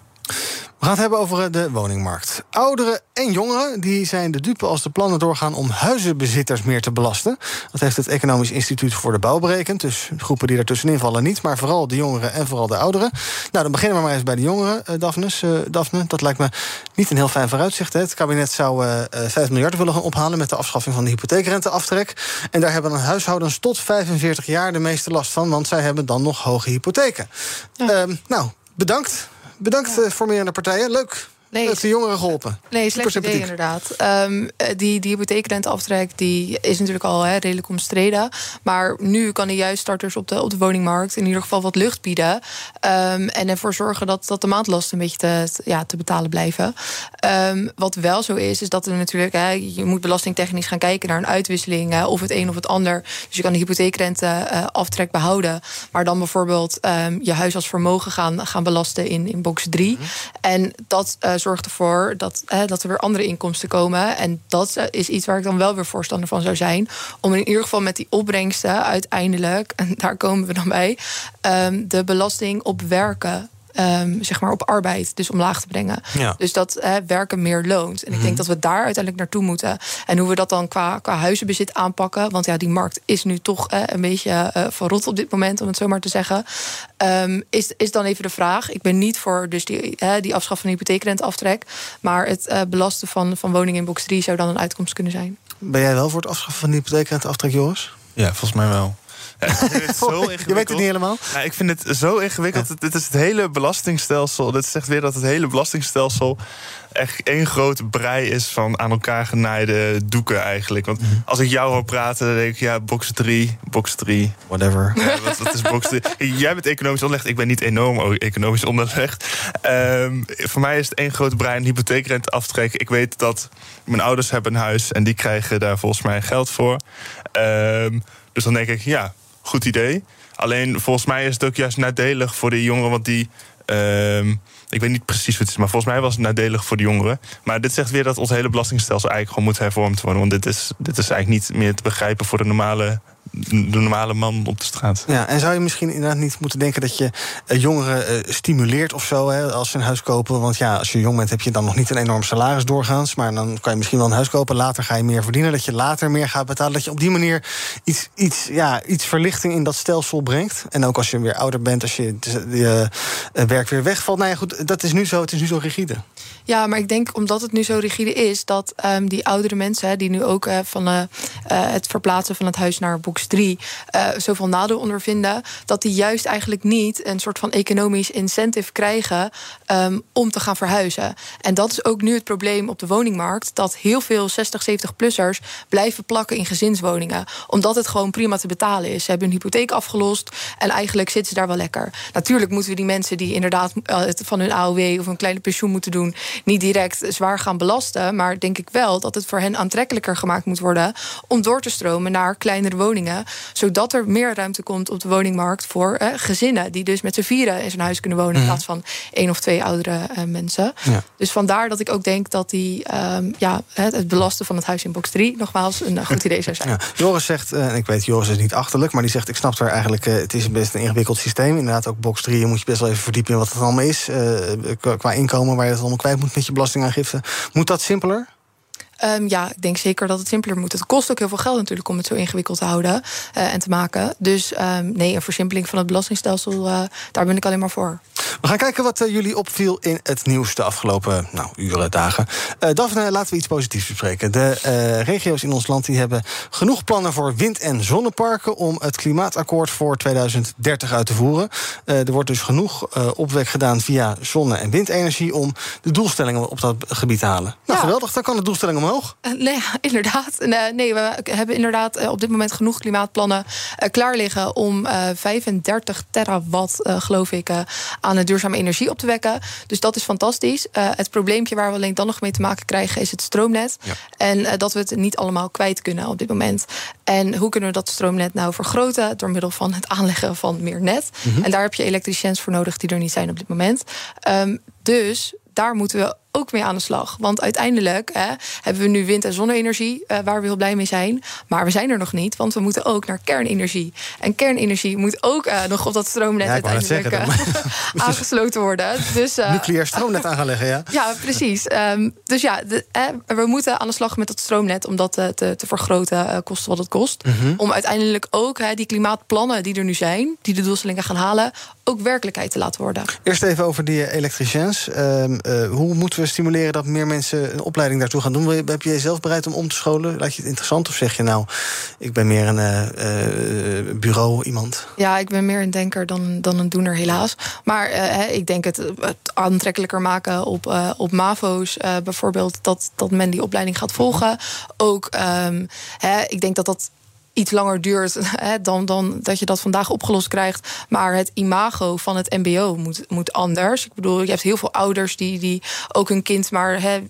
We gaan het hebben over de woningmarkt. Ouderen en jongeren die zijn de dupe als de plannen doorgaan om huizenbezitters meer te belasten. Dat heeft het Economisch Instituut voor de Bouw berekend. Dus groepen die ertussenin vallen niet, maar vooral de jongeren en vooral de ouderen. Nou, dan beginnen we maar eens bij de jongeren, uh, Daphnes, uh, Daphne. Dat lijkt me niet een heel fijn vooruitzicht. Hè. Het kabinet zou uh, 5 miljard willen gaan ophalen met de afschaffing van de hypotheekrenteaftrek. En daar hebben dan huishoudens tot 45 jaar de meeste last van, want zij hebben dan nog hoge hypotheken. Ja. nou, bedankt. Bedankt ja. voor meer aan de partijen. Leuk. Nee, heeft de jongeren geholpen. Nee, slecht idee inderdaad. Um, die, die hypotheekrenteaftrek die is natuurlijk al he, redelijk omstreden. Maar nu kan hij juist starters op de, op de woningmarkt... in ieder geval wat lucht bieden. Um, en ervoor zorgen dat, dat de maandlasten een beetje te, ja, te betalen blijven. Um, wat wel zo is, is dat er natuurlijk... He, je moet belastingtechnisch gaan kijken naar een uitwisseling... He, of het een of het ander. Dus je kan de hypotheekrenteaftrek uh, behouden... maar dan bijvoorbeeld je huis als vermogen gaan, gaan belasten in, in box 3. Mm-hmm. En dat... Uh, zorgt ervoor dat, hè, dat er weer andere inkomsten komen. En dat is iets waar ik dan wel weer voorstander van zou zijn. Om in ieder geval met die opbrengsten uiteindelijk, en daar komen we dan bij, um, de belasting op werken Um, zeg maar op arbeid dus omlaag te brengen. Ja. Dus dat hè, werken meer loont. En ik denk Mhm. dat we daar uiteindelijk naartoe moeten. En hoe we dat dan qua, qua huizenbezit aanpakken. Want ja, die markt is nu toch eh, een beetje uh, verrot op dit moment, om het zo maar te zeggen. Um, is, is dan even de vraag. Ik ben niet voor dus die, hè, die afschaf van de hypotheekrenteaftrek. Maar het uh, belasten van, van woningen in box 3 zou dan een uitkomst kunnen zijn. Ben jij wel voor het afschaffen van de hypotheekrenteaftrek, Joris? Ja, volgens mij wel. Ja, het zo je weet het niet helemaal? Ja, ik vind het zo ingewikkeld. Ja. Dit is het hele belastingstelsel. Dit zegt weer dat het hele belastingstelsel echt één grote brei is van aan elkaar genaaide doeken eigenlijk. Want mm-hmm. als ik jou hoor praten, dan denk ik, ja, box 3, box 3. Whatever. Ja, wat, wat is box 3? Jij bent economisch onderlegd, ik ben niet enorm economisch onderlegd. Um, voor mij is het één grote brei een hypotheekrente aftrekken. Ik weet dat mijn ouders hebben een huis en die krijgen daar volgens mij geld voor. Um, dus dan denk ik, ja, goed idee. Alleen volgens mij is het ook juist nadelig voor de jongeren, want die. Uh, ik weet niet precies wat het is, maar volgens mij was het nadelig voor de jongeren. Maar dit zegt weer dat ons hele belastingstelsel eigenlijk gewoon moet hervormd worden. Want dit is, dit is eigenlijk niet meer te begrijpen voor de normale, de normale man op de straat. Ja, en zou je misschien inderdaad niet moeten denken dat je uh, jongeren uh, stimuleert of zo hè, als ze een huis kopen? Want ja, als je jong bent heb je dan nog niet een enorm salaris doorgaans. Maar dan kan je misschien wel een huis kopen. Later ga je meer verdienen. Dat je later meer gaat betalen. Dat je op die manier iets, iets, ja, iets verlichting in dat stelsel brengt. En ook als je weer ouder bent, als je, je uh, werk weer wegvalt. Nou ja, goed, dat is nu zo. Het is nu zo rigide. Ja, maar ik denk omdat het nu zo rigide is, dat um, die oudere mensen, die nu ook uh, van uh, uh, het verplaatsen van het huis naar box 3 zoveel nadeel ondervinden, dat die juist eigenlijk niet een soort van economisch incentive krijgen um, om te gaan verhuizen. En dat is ook nu het probleem op de woningmarkt, dat heel veel 60, 70-plussers blijven plakken in gezinswoningen, omdat het gewoon prima te betalen is. Ze hebben hun hypotheek afgelost en eigenlijk zitten ze daar wel lekker. Natuurlijk moeten we die mensen die inderdaad van hun AOW of een kleine pensioen moeten doen, niet direct zwaar gaan belasten. Maar denk ik wel dat het voor hen aantrekkelijker gemaakt moet worden om door te stromen naar kleinere woningen. Zodat er meer ruimte komt op de woningmarkt voor eh, gezinnen. Die dus met z'n vieren in zijn huis kunnen wonen. Mm. In plaats van één of twee oudere uh, mensen. Ja. Dus vandaar dat ik ook denk dat die, um, ja, het, belasten van het huis in box 3 nogmaals een goed idee zou zijn. Ja. Joris zegt, en uh, ik weet, Joris is niet achterlijk, maar die zegt: Ik snap er eigenlijk, het is best een ingewikkeld systeem. Inderdaad, ook box 3 je moet je best wel even verdiepen in wat het allemaal is. qua inkomen waar je het allemaal kwijt moet met je belastingaangifte. Moet dat simpeler? Ehm, ja, ik denk zeker dat het simpeler moet. Het kost ook heel veel geld natuurlijk om het zo ingewikkeld te houden uh, en te maken. Dus um, nee, een versimpeling van het belastingstelsel, uh, daar ben ik alleen maar voor. We gaan kijken wat uh, jullie opviel in het nieuws de afgelopen nou, uren, dagen. Daphne, laten we iets positiefs bespreken. De regio's in ons land die hebben genoeg plannen voor wind- en zonneparken om het klimaatakkoord voor 2030 uit te voeren. er wordt dus genoeg opwek gedaan via zonne- en windenergie om de doelstellingen op dat gebied te halen. Nou, ja. geweldig, dan kan de doelstelling omhoog. Uh, nee, inderdaad. Nee, we hebben inderdaad uh, op dit moment genoeg klimaatplannen klaar liggen om 35 terawatt, geloof ik, aan de duurzame energie op te wekken. Dus dat is fantastisch. het probleempje waar we alleen dan nog mee te maken krijgen is het stroomnet. Ja. En dat we het niet allemaal kwijt kunnen op dit moment. En hoe kunnen we dat stroomnet nou vergroten? Door middel van het aanleggen van meer net. Mm -hmm. En daar heb je elektriciëns voor nodig die er niet zijn op dit moment. Um, dus daar moeten we ook mee aan de slag. Want uiteindelijk hè, hebben we nu wind- en zonne-energie, uh, waar we heel blij mee zijn. Maar we zijn er nog niet, want we moeten ook naar kernenergie. En kernenergie moet ook uh, nog op dat stroomnet ja, uiteindelijk uh, aangesloten worden. Dus, Nucleair stroomnet aan gaan leggen, ja. Ja, precies. Um, dus ja, de, we moeten aan de slag met dat stroomnet om dat te, te vergroten, kosten wat het kost. Mhm. Mm -hmm. Om uiteindelijk ook hè, die klimaatplannen die er nu zijn, die de doelstellingen gaan halen, ook werkelijkheid te laten worden. Eerst even over die elektriciëns. Uh, hoe moeten we stimuleren dat meer mensen een opleiding daartoe gaan doen? Heb je jezelf bereid om om te scholen? Laat je het interessant of zeg je nou, ik ben meer een uh, bureau iemand? Ja, ik ben meer een denker dan, dan een doener, helaas. Maar ik denk het, aantrekkelijker maken op, op MAVO's bijvoorbeeld, dat, dat men die opleiding gaat volgen. Ook, um, ik denk dat dat iets langer duurt hè, dan, dan dat je dat vandaag opgelost krijgt. Maar het imago van het MBO moet, moet anders. Ik bedoel, je hebt heel veel ouders die, die ook hun kind maar hè,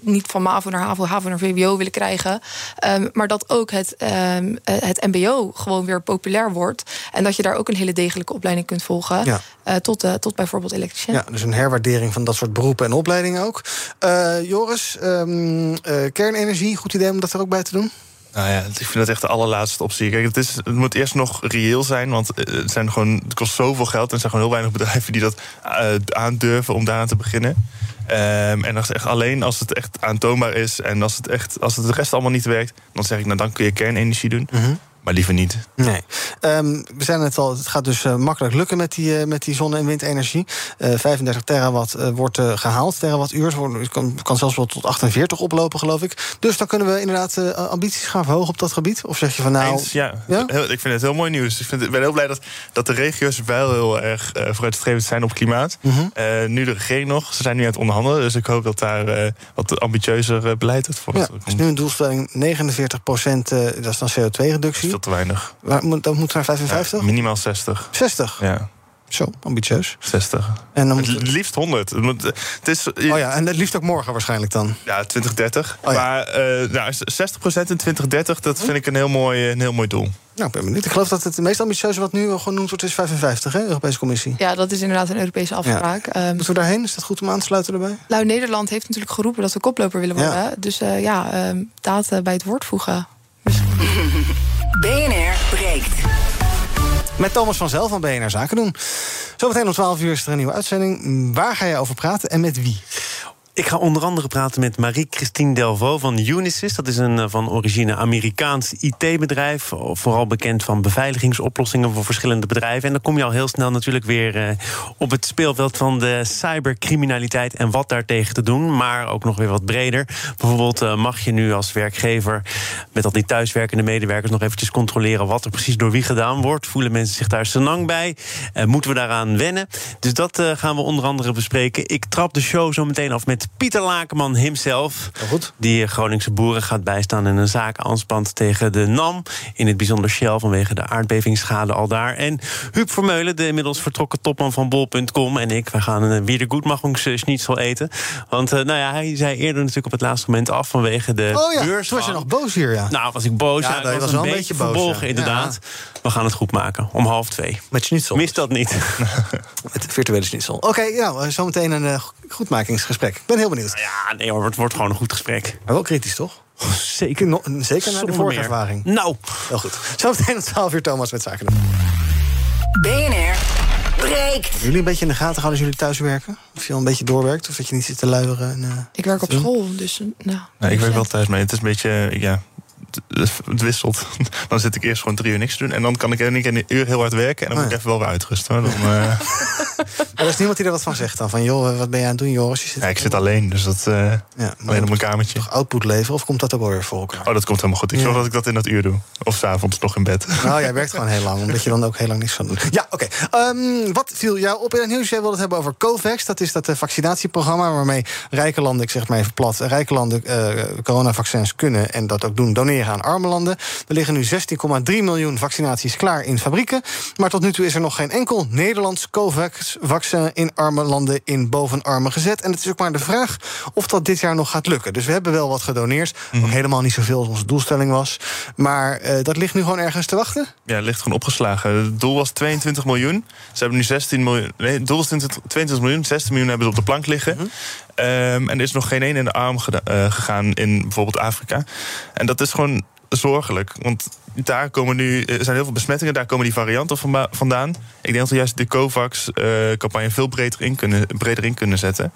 niet van MAVO naar HAVO, HAVO naar VWO willen krijgen. Um, maar dat ook het, um, het MBO gewoon weer populair wordt. En dat je daar ook een hele degelijke opleiding kunt volgen. Ja. Uh, tot, uh, tot bijvoorbeeld elektricien. Ja, dus een herwaardering van dat soort beroepen en opleidingen ook. Uh, Joris, um, kernenergie, goed idee om dat er ook bij te doen? Nou ja, ik vind dat echt de allerlaatste optie. Kijk, het, is, het moet eerst nog reëel zijn, want het, zijn gewoon, het kost zoveel geld... en er zijn gewoon heel weinig bedrijven die dat uh, aandurven om daaraan te beginnen. Um, en echt alleen als het echt aantoonbaar is... en als het, echt, als het de rest allemaal niet werkt... dan zeg ik, nou dan kun je kernenergie doen. -hmm. Maar liever niet. Nee. Um, we zijn het al, het gaat dus uh, makkelijk lukken met die, uh, met die zonne- en windenergie. Uh, 35 terawatt wordt gehaald, terawattuur. Het kan, kan zelfs wel tot 48 oplopen, geloof ik. Dus dan kunnen we inderdaad ambities gaan verhogen op dat gebied. Of zeg je van nou. Eens, ja. ja? Heel, ik vind het heel mooi nieuws. Ik, vind, ik ben heel blij dat, dat de regio's wel heel erg vooruitstrevend zijn op klimaat. Mm -hmm. nu de regering nog. Ze zijn nu aan het onderhandelen. Dus ik hoop dat daar wat ambitieuzer beleid uit voor ja, is nu een doelstelling 49 procent, dat is dan CO2-reductie veel te weinig. Waar, moet, dat moet naar 55? Ja, minimaal 60. 60? Ja. Zo, ambitieus. 60. En dan het liefst 100. Het, is, oh ja, en het liefst ook morgen waarschijnlijk dan. Ja, 2030. Oh ja. Maar uh, nou, 60% in 2030, dat vind ik een heel mooi, een heel mooi doel. Nou, ik ben benieuwd. Ik geloof dat het meest ambitieuze wat nu genoemd wordt is 55, hè, Europese Commissie. Ja, dat is inderdaad een Europese afspraak. Ja. Um, Moeten we daarheen? Is dat goed om aan te sluiten erbij? Nou, Nederland heeft natuurlijk geroepen dat we koploper willen worden. Ja. Dus uh, ja, um, daad bij het woord voegen. BNR breekt. Met Thomas van Zel van BNR Zaken doen. Zometeen om 12 uur is er een nieuwe uitzending. Waar ga je over praten en met wie? Ik ga onder andere praten met Marie-Christine Delvaux van Unisys. Dat is een van origine Amerikaans IT-bedrijf. Vooral bekend van beveiligingsoplossingen voor verschillende bedrijven. En dan kom je al heel snel natuurlijk weer uh, op het speelveld van de cybercriminaliteit en wat daartegen te doen. Maar ook nog weer wat breder. Bijvoorbeeld mag je nu als werkgever met al die thuiswerkende medewerkers nog eventjes controleren wat er precies door wie gedaan wordt. Voelen mensen zich daar senang bij? Moeten we daaraan wennen? Dus dat gaan we onder andere bespreken. Ik trap de show zo meteen af met Pieter Lakenman himself. Goed. Die Groningse boeren gaat bijstaan in een zaak aanspant tegen de NAM. In het bijzonder Shell vanwege de aardbevingsschade al daar. En Huub Vermeulen, de inmiddels vertrokken topman van Bol.com. En ik, wij gaan een Wiedergoedmachungsschnitzel eten. Want uh, nou ja, hij zei eerder natuurlijk op het laatste moment af vanwege de oh ja, beurs. Was je nog boos hier, ja. Nou, was ik boos. Ja, ja, dat was, was een beetje beetje boos, verbolgen, ja. inderdaad. We gaan het goed maken, om half twee. Met schnitzel. Mis dat niet. Met virtuele schnitzel. Oké, okay, nou, zometeen een uh, goedmakingsgesprek. Ik ben heel benieuwd. Ja, nee hoor, het wordt gewoon een goed gesprek. Maar wel kritisch, toch? Zeker. No, zeker naar de vorige meer. ervaring. Nou. Heel goed. Zometeen om 12 uur Thomas met Zaken doen. BNR breekt. Jullie een beetje in de gaten houden als jullie thuis werken? Of je al een beetje doorwerkt? Of dat je niet zit te luieren? En, uh, ik werk op school, dus nou... Nee, ik werk wel thuis mee. Het is een beetje, ja, het wisselt. Dan zit ik eerst gewoon drie uur niks te doen. En dan kan ik in een uur heel hard werken. En dan moet ik even wel weer uitrusten. Dan, uh... er is niemand die er wat van zegt dan? Van joh, wat ben je aan het doen, Joris? Je zit ja, ik zit alleen, dus dat uh, ja, alleen op mijn kamertje. Toch output leveren of komt dat ook wel weer voor elkaar? Oh, dat komt helemaal goed. Ik zorg dat ik dat in dat uur doe. Of s'avonds nog in bed. Nou, jij werkt gewoon heel lang, omdat je dan ook heel lang niks kan doen. Ja, oké. Okay. Um, wat viel jou op in het nieuws? Jij wilde het hebben over COVAX. Dat is dat uh, vaccinatieprogramma waarmee rijke landen, ik zeg maar even plat, rijke landen uh, coronavaccins kunnen en dat ook doen, doneren aan arme landen. Er liggen nu 16,3 miljoen vaccinaties klaar in fabrieken. Maar tot nu toe is er nog geen enkel Nederlands COVAX-vaccin in arme landen in bovenarmen gezet. En het is ook maar de vraag of dat dit jaar nog gaat lukken. Dus we hebben wel wat gedoneerd. Mm -hmm. helemaal niet zoveel als onze doelstelling was. Maar uh, dat ligt nu gewoon ergens te wachten? Ja, het ligt gewoon opgeslagen. Het doel was 22 miljoen. Ze hebben nu 16 miljoen. Nee, het doel was 22 miljoen. 16 miljoen hebben ze op de plank liggen. Mm -hmm. um, en er is nog geen één in de arm uh, gegaan in bijvoorbeeld Afrika. En dat is gewoon zorgelijk. Want daar komen nu, er zijn heel veel besmettingen, daar komen die varianten vandaan. Ik denk dat we juist de COVAX-campagne veel breder in, kunnen, breder in kunnen zetten.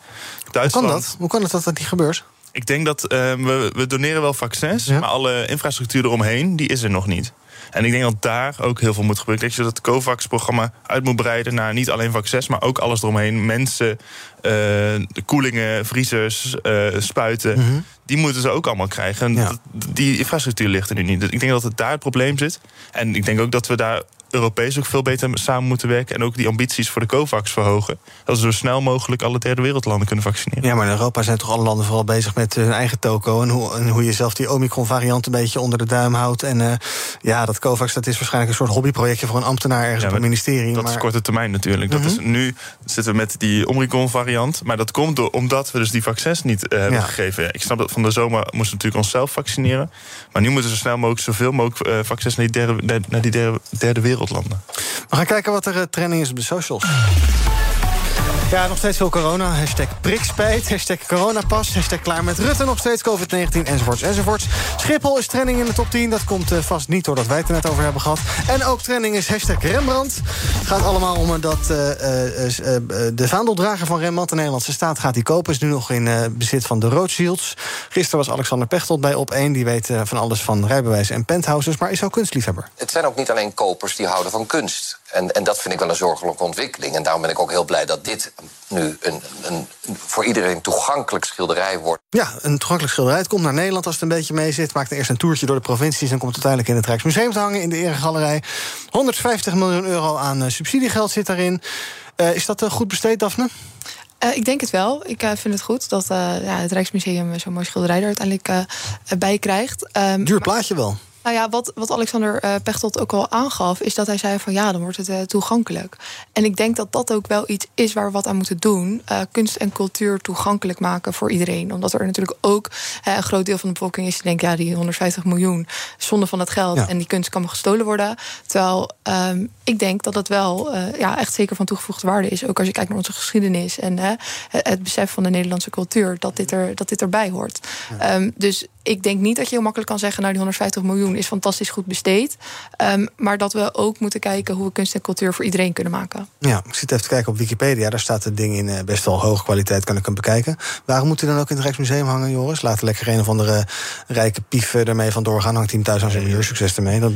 Duitsland, Hoe kan dat? Hoe kan het dat dat niet gebeurt? Ik denk dat uh, we, we doneren wel vaccins, ja. maar alle infrastructuur eromheen, die is er nog niet. En ik denk dat daar ook heel veel moet gebeuren. Dat je dat COVAX-programma uit moet breiden naar niet alleen vaccins, maar ook alles eromheen. Mensen, uh, koelingen, vriezers, uh, spuiten. Mm -hmm. Die moeten ze ook allemaal krijgen. En ja. die infrastructuur ligt er nu niet. Dus ik denk dat het daar het probleem zit. En ik denk ook dat we daar Europees ook veel beter samen moeten werken. En ook die ambities voor de COVAX verhogen. Dat we zo snel mogelijk alle derde wereldlanden kunnen vaccineren. Ja, maar in Europa zijn toch alle landen vooral bezig met hun eigen toko. En hoe, en hoe je zelf die Omicron-variant een beetje onder de duim houdt. En uh, ja, dat COVAX dat is waarschijnlijk een soort hobbyprojectje voor een ambtenaar ergens ja, op een ministerie. Dat maar... is korte termijn natuurlijk. Dat mm -hmm. is, nu zitten we met die Omicron-variant. Maar dat komt door, omdat we dus die vaccins niet uh, hebben ja. gegeven. Ik snap dat van de zomer moesten we natuurlijk onszelf vaccineren. Maar nu moeten we zo snel mogelijk zoveel mogelijk uh, vaccins naar die derde, naar die derde, derde We gaan kijken wat er uh, trending is op de socials. Ja, nog steeds veel corona. Hashtag prikspijt, hashtag coronapas, hashtag klaar met Rutte. Nog steeds COVID-19, enzovoorts, enzovoorts. Schiphol is trending in de top 10. Dat komt uh, vast niet doordat wij het er net over hebben gehad. En ook trending is hashtag Rembrandt. Het gaat allemaal om dat uh, de vaandeldrager van Rembrandt... de Nederlandse staat gaat die kopen. Is nu nog in bezit van de Rothschilds. Gisteren was Alexander Pechtold bij op 1. Die weet van alles van rijbewijs en penthouses... maar is ook kunstliefhebber. Het zijn ook niet alleen kopers die houden van kunst. En, en dat vind ik wel een zorgelijke ontwikkeling. En daarom ben ik ook heel blij dat dit nu een, een, voor iedereen toegankelijk schilderij wordt. Ja, een toegankelijk schilderij. Het komt naar Nederland als het een beetje mee zit. Maakt eerst een toertje door de provincies en komt uiteindelijk in het Rijksmuseum te hangen in de Eregalerij. 150 miljoen euro aan uh, subsidiegeld zit daarin. Uh, is dat uh, goed besteed, Daphne? Uh, ik denk het wel. Ik uh, vind het goed dat uh, ja, het Rijksmuseum zo'n mooi schilderij er uiteindelijk bij krijgt. Um, Duur plaatje wel. Nou ja, wat, wat Alexander uh, Pechtold ook al aangaf, is dat hij zei van ja, dan wordt het uh, toegankelijk. En ik denk dat dat ook wel iets is waar we wat aan moeten doen. Uh, kunst en cultuur toegankelijk maken voor iedereen. Omdat er natuurlijk ook een groot deel van de bevolking is die denkt, ja, die 150 miljoen zonde van het geld ja. en die kunst kan maar gestolen worden. Terwijl um, ik denk dat het wel ja, echt zeker van toegevoegde waarde is. Ook als je kijkt naar onze geschiedenis en het, het besef van de Nederlandse cultuur, dat dit, er, dat dit erbij hoort. Ja. Um, dus ik denk niet dat je heel makkelijk kan zeggen, nou die 150 miljoen is fantastisch goed besteed. Um, maar dat we ook moeten kijken hoe we kunst en cultuur voor iedereen kunnen maken. Ja, ik zit even te kijken op Wikipedia. Daar staat het ding in uh, best wel hoge kwaliteit, kan ik hem bekijken. Waarom moet hij dan ook in het Rijksmuseum hangen, Joris? Laten lekker een of andere rijke pief ermee vandoor gaan. Hangt hij hem thuis aan zijn muur. Succes ermee. Dan,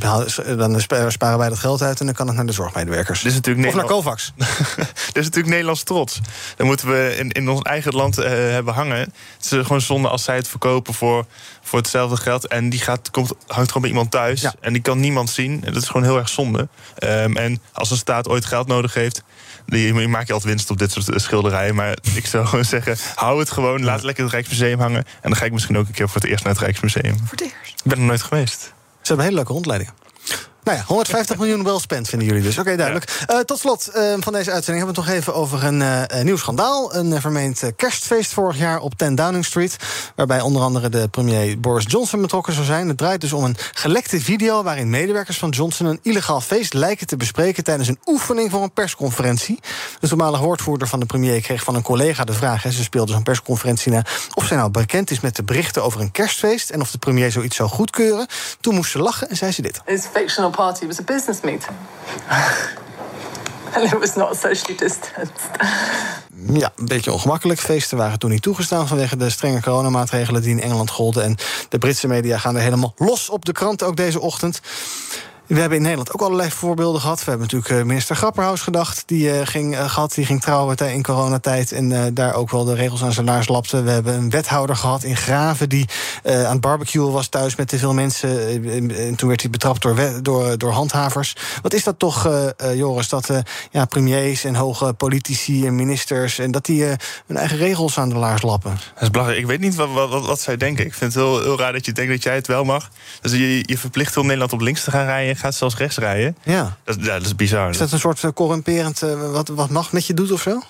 dan sparen wij dat geld uit en dan kan het naar de zorgmedewerkers. Dit is natuurlijk of naar Kovacs. Dit is natuurlijk Nederlands trots. Dan moeten we in, in ons eigen land uh, hebben hangen. Het is gewoon zonde als zij het verkopen voor voor hetzelfde geld. En die gaat, komt, hangt gewoon bij iemand thuis. Ja. En die kan niemand zien. En dat is gewoon heel erg zonde. Um, en als een staat ooit geld nodig heeft. Die, maak je altijd winst op dit soort schilderijen. Maar ik zou gewoon zeggen, hou het gewoon. Laat het lekker het Rijksmuseum hangen. En dan ga ik misschien ook een keer voor het eerst naar het Rijksmuseum. Voor het eerst? Ik ben er nooit geweest. Ze hebben hele leuke rondleidingen. Nou ja, 150 miljoen well spent vinden jullie dus. Oké, okay, duidelijk. Ja. Uh, tot slot uh, van deze uitzending hebben we het nog even over een uh, nieuw schandaal. Een vermeend kerstfeest vorig jaar op 10 Downing Street. Waarbij onder andere de premier Boris Johnson betrokken zou zijn. Het draait dus om een gelekte video waarin medewerkers van Johnson een illegaal feest lijken te bespreken tijdens een oefening voor een persconferentie. De toenmalige woordvoerder van de premier kreeg van een collega de vraag. Hè, ze speelde zo'n persconferentie na of zij nou bekend is met de berichten over een kerstfeest en of de premier zoiets zou goedkeuren. Toen moest ze lachen en zei ze dit. It's fictional party was a business meeting. and it was not socially distanced. Ja, een beetje ongemakkelijk. Feesten waren toen niet toegestaan vanwege de strenge coronamaatregelen die in Engeland golden. En de Britse media gaan er helemaal los op de krant ook deze ochtend. We hebben in Nederland ook allerlei voorbeelden gehad. We hebben natuurlijk eh, minister Grapperhaus gedacht, die, uh, ging, uh, gehad, die ging trouwen in coronatijd... en daar ook wel de regels aan zijn laars lapte. We hebben een wethouder gehad in Graven... die aan het barbecuen was thuis met te veel mensen. en toen werd hij betrapt door, door, door handhavers. Wat is dat toch, Joris, dat ja, premiers en hoge politici en ministers... en dat die hun eigen regels aan de laars lappen? Dat is belangrijk. Ik weet niet wat, wat, zij denken. Ik vind het heel, heel raar dat je denkt dat jij het wel mag. Dus je, je verplicht heel Nederland op links te gaan rijden gaat zelfs rechts rijden. Ja. Dat, dat is bizar. Is dat een soort corrumperend uh, wat, wat macht met je doet of zo?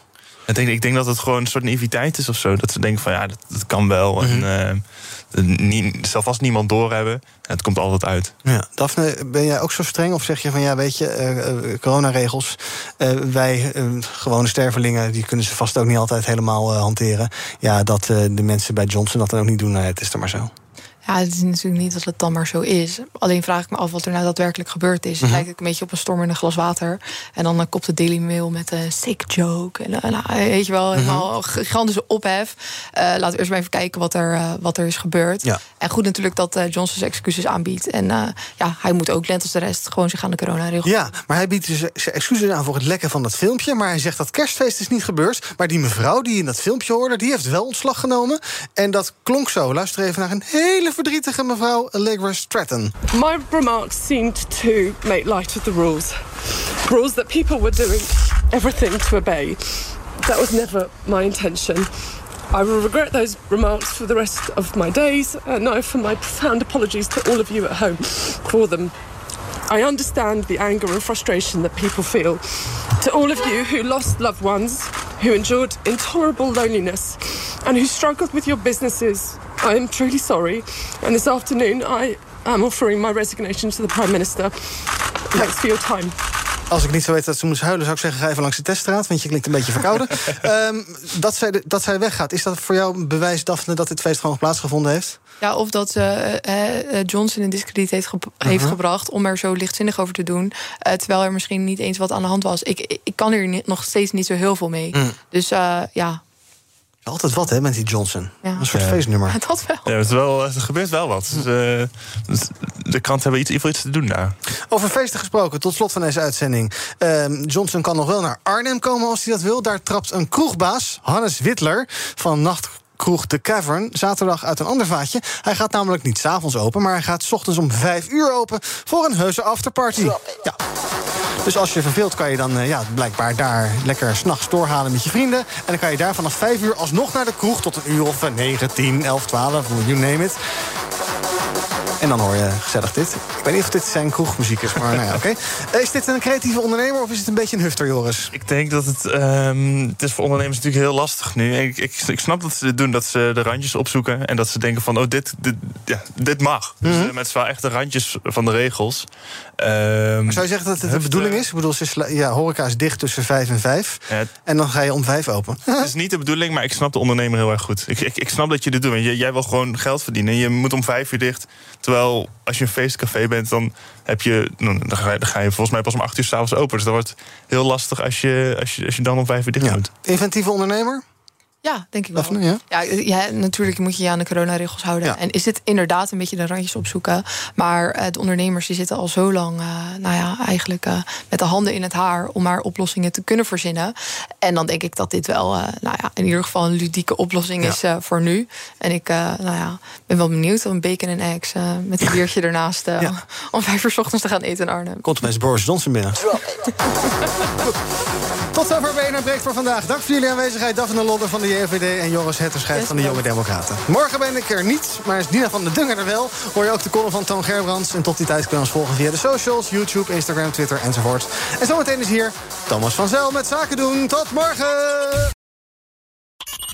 Ik denk, ik denk dat het gewoon een soort naïviteit is of zo. Dat ze denken van ja, dat, dat kan wel. Mm -hmm. En uh, nie, zal vast niemand doorhebben. Het komt altijd uit. Ja. Daphne, ben jij ook zo streng? Of zeg je van ja, weet je, uh, coronaregels. wij, gewone stervelingen, die kunnen ze vast ook niet altijd helemaal hanteren. Ja, dat de mensen bij Johnson dat dan ook niet doen. het is er maar zo. Ja, het is natuurlijk niet dat het dan maar zo is. Alleen vraag ik me af wat er nou daadwerkelijk gebeurd is. Het Mhm. lijkt een beetje op een storm in een glas water. En dan uh, kopt de Daily Mail met een sick joke. En uh, nou, weet je wel, helemaal Mhm. gigantische ophef. Uh, laten we eerst maar even kijken wat er, uh, wat er is gebeurd. Ja. En goed natuurlijk dat uh, Johnson zijn excuses aanbiedt. En uh, ja, hij moet ook, net als de rest, gewoon zich aan de coronaregels. Ja, maar hij biedt dus zijn excuses aan voor het lekken van dat filmpje. Maar hij zegt dat kerstfeest is niet gebeurd. Maar die mevrouw die in dat filmpje hoorde, die heeft wel ontslag genomen. En dat klonk zo. Luister even naar een hele verdrietige mevrouw Allegra Stratton. My remarks seemed to make light of the rules. Rules that people were doing everything to obey. That was never my intention. I will regret those remarks for the rest of my days, and I offer my profound apologies to all of you at home for them. I understand the anger and frustration that people feel. To all of you who lost loved ones, who endured intolerable loneliness, and who struggled with your businesses, I am truly sorry. And this afternoon, I am offering my resignation to the Prime Minister. Thanks for your time. Als ik niet zou weten dat ze moest huilen, zou ik zeggen: ga even langs de teststraat, want je klinkt een beetje verkouden. um, dat, zij de, dat zij weggaat, is dat voor jou een bewijs, Daphne, dat dit feest gewoon plaatsgevonden heeft? Ja, of dat uh, uh, Johnson in discrediet heeft, ge uh -huh. heeft, gebracht om er zo lichtzinnig over te doen. eh, terwijl er misschien niet eens wat aan de hand was. Ik, ik kan hier niet, nog steeds niet zo heel veel mee. Mm. Dus ja. Altijd wat, hè, met die Johnson. Ja. Een soort feestnummer. Dat wel. Ja, het is wel, er gebeurt wel wat. Dus, uh, de kranten hebben iets, iets te doen daar. Over feesten gesproken, tot slot van deze uitzending. Uh, Johnson kan nog wel naar Arnhem komen als hij dat wil. Daar trapt een kroegbaas, Hannes Wittler, van Nacht kroeg De Cavern zaterdag uit een ander vaatje. Hij gaat namelijk niet s'avonds open, maar hij gaat 's ochtends om 5 uur open voor een heuse afterparty. Ja. Dus als je verveelt, kan je dan uh, ja, blijkbaar daar lekker s'nachts doorhalen met je vrienden. En dan kan je daar vanaf 5 uur alsnog naar de kroeg tot een uur of 9, 10, 11, 12, you name it. En dan hoor je gezellig dit. Ik weet niet of dit zijn kroegmuziek is, maar nou ja, oké. Okay. Is dit een creatieve ondernemer of is het een beetje een hufter, Joris? Ik denk dat het... Um, het is voor ondernemers natuurlijk heel lastig nu. Ik, ik, ik, snap dat ze dit doen, dat ze de randjes opzoeken... en dat ze denken van, oh, dit, dit, ja, dit mag. Mm -hmm. Dus met zwaar echt de randjes van de regels. Um, Zou je zeggen dat het de bedoeling is? Ik bedoel, ja, horeca is dicht tussen vijf en vijf. Ja, en dan ga je om vijf open. Het is niet de bedoeling, maar ik snap de ondernemer heel erg goed. Ik, ik, ik snap dat je dit doet. Want jij wil gewoon geld verdienen. Je moet om vijf uur dicht. Terwijl als je een feestcafé bent, dan, heb je, dan, ga je, dan ga je volgens mij pas om acht uur s'avonds open. Dus dat wordt heel lastig als je, als je, als je dan om vijf uur dicht ja. moet. Inventieve ondernemer? Ja, denk ik wel. Daphne, ja? Ja, ja, natuurlijk moet je je aan de coronaregels houden. Ja. En is het inderdaad een beetje de randjes opzoeken. Maar uh, de ondernemers die zitten al zo lang, uh, nou ja, eigenlijk uh, met de handen in het haar om maar oplossingen te kunnen verzinnen. En dan denk ik dat dit wel, nou ja, in ieder geval een ludieke oplossing ja. is voor nu. En ik, nou ja, ben wel benieuwd om bacon en eggs met een biertje ernaast ja. om vijf uur 's ochtends te gaan eten in Arnhem. Komt opeens Boris Johnson binnen. Tot zover BNR Breekt voor vandaag. Dank voor jullie aanwezigheid. Daphne Lodder van de JVD en Joris Hetterscheid van de Jonge Democraten. Morgen ben ik er niet, maar is Dina van de Dunger er wel. Hoor je ook de column van Toon Gerbrands. En tot die tijd kun je ons volgen via de socials, YouTube, Instagram, Twitter enzovoort. En zometeen is hier Thomas van Zel met Zaken doen. Tot morgen!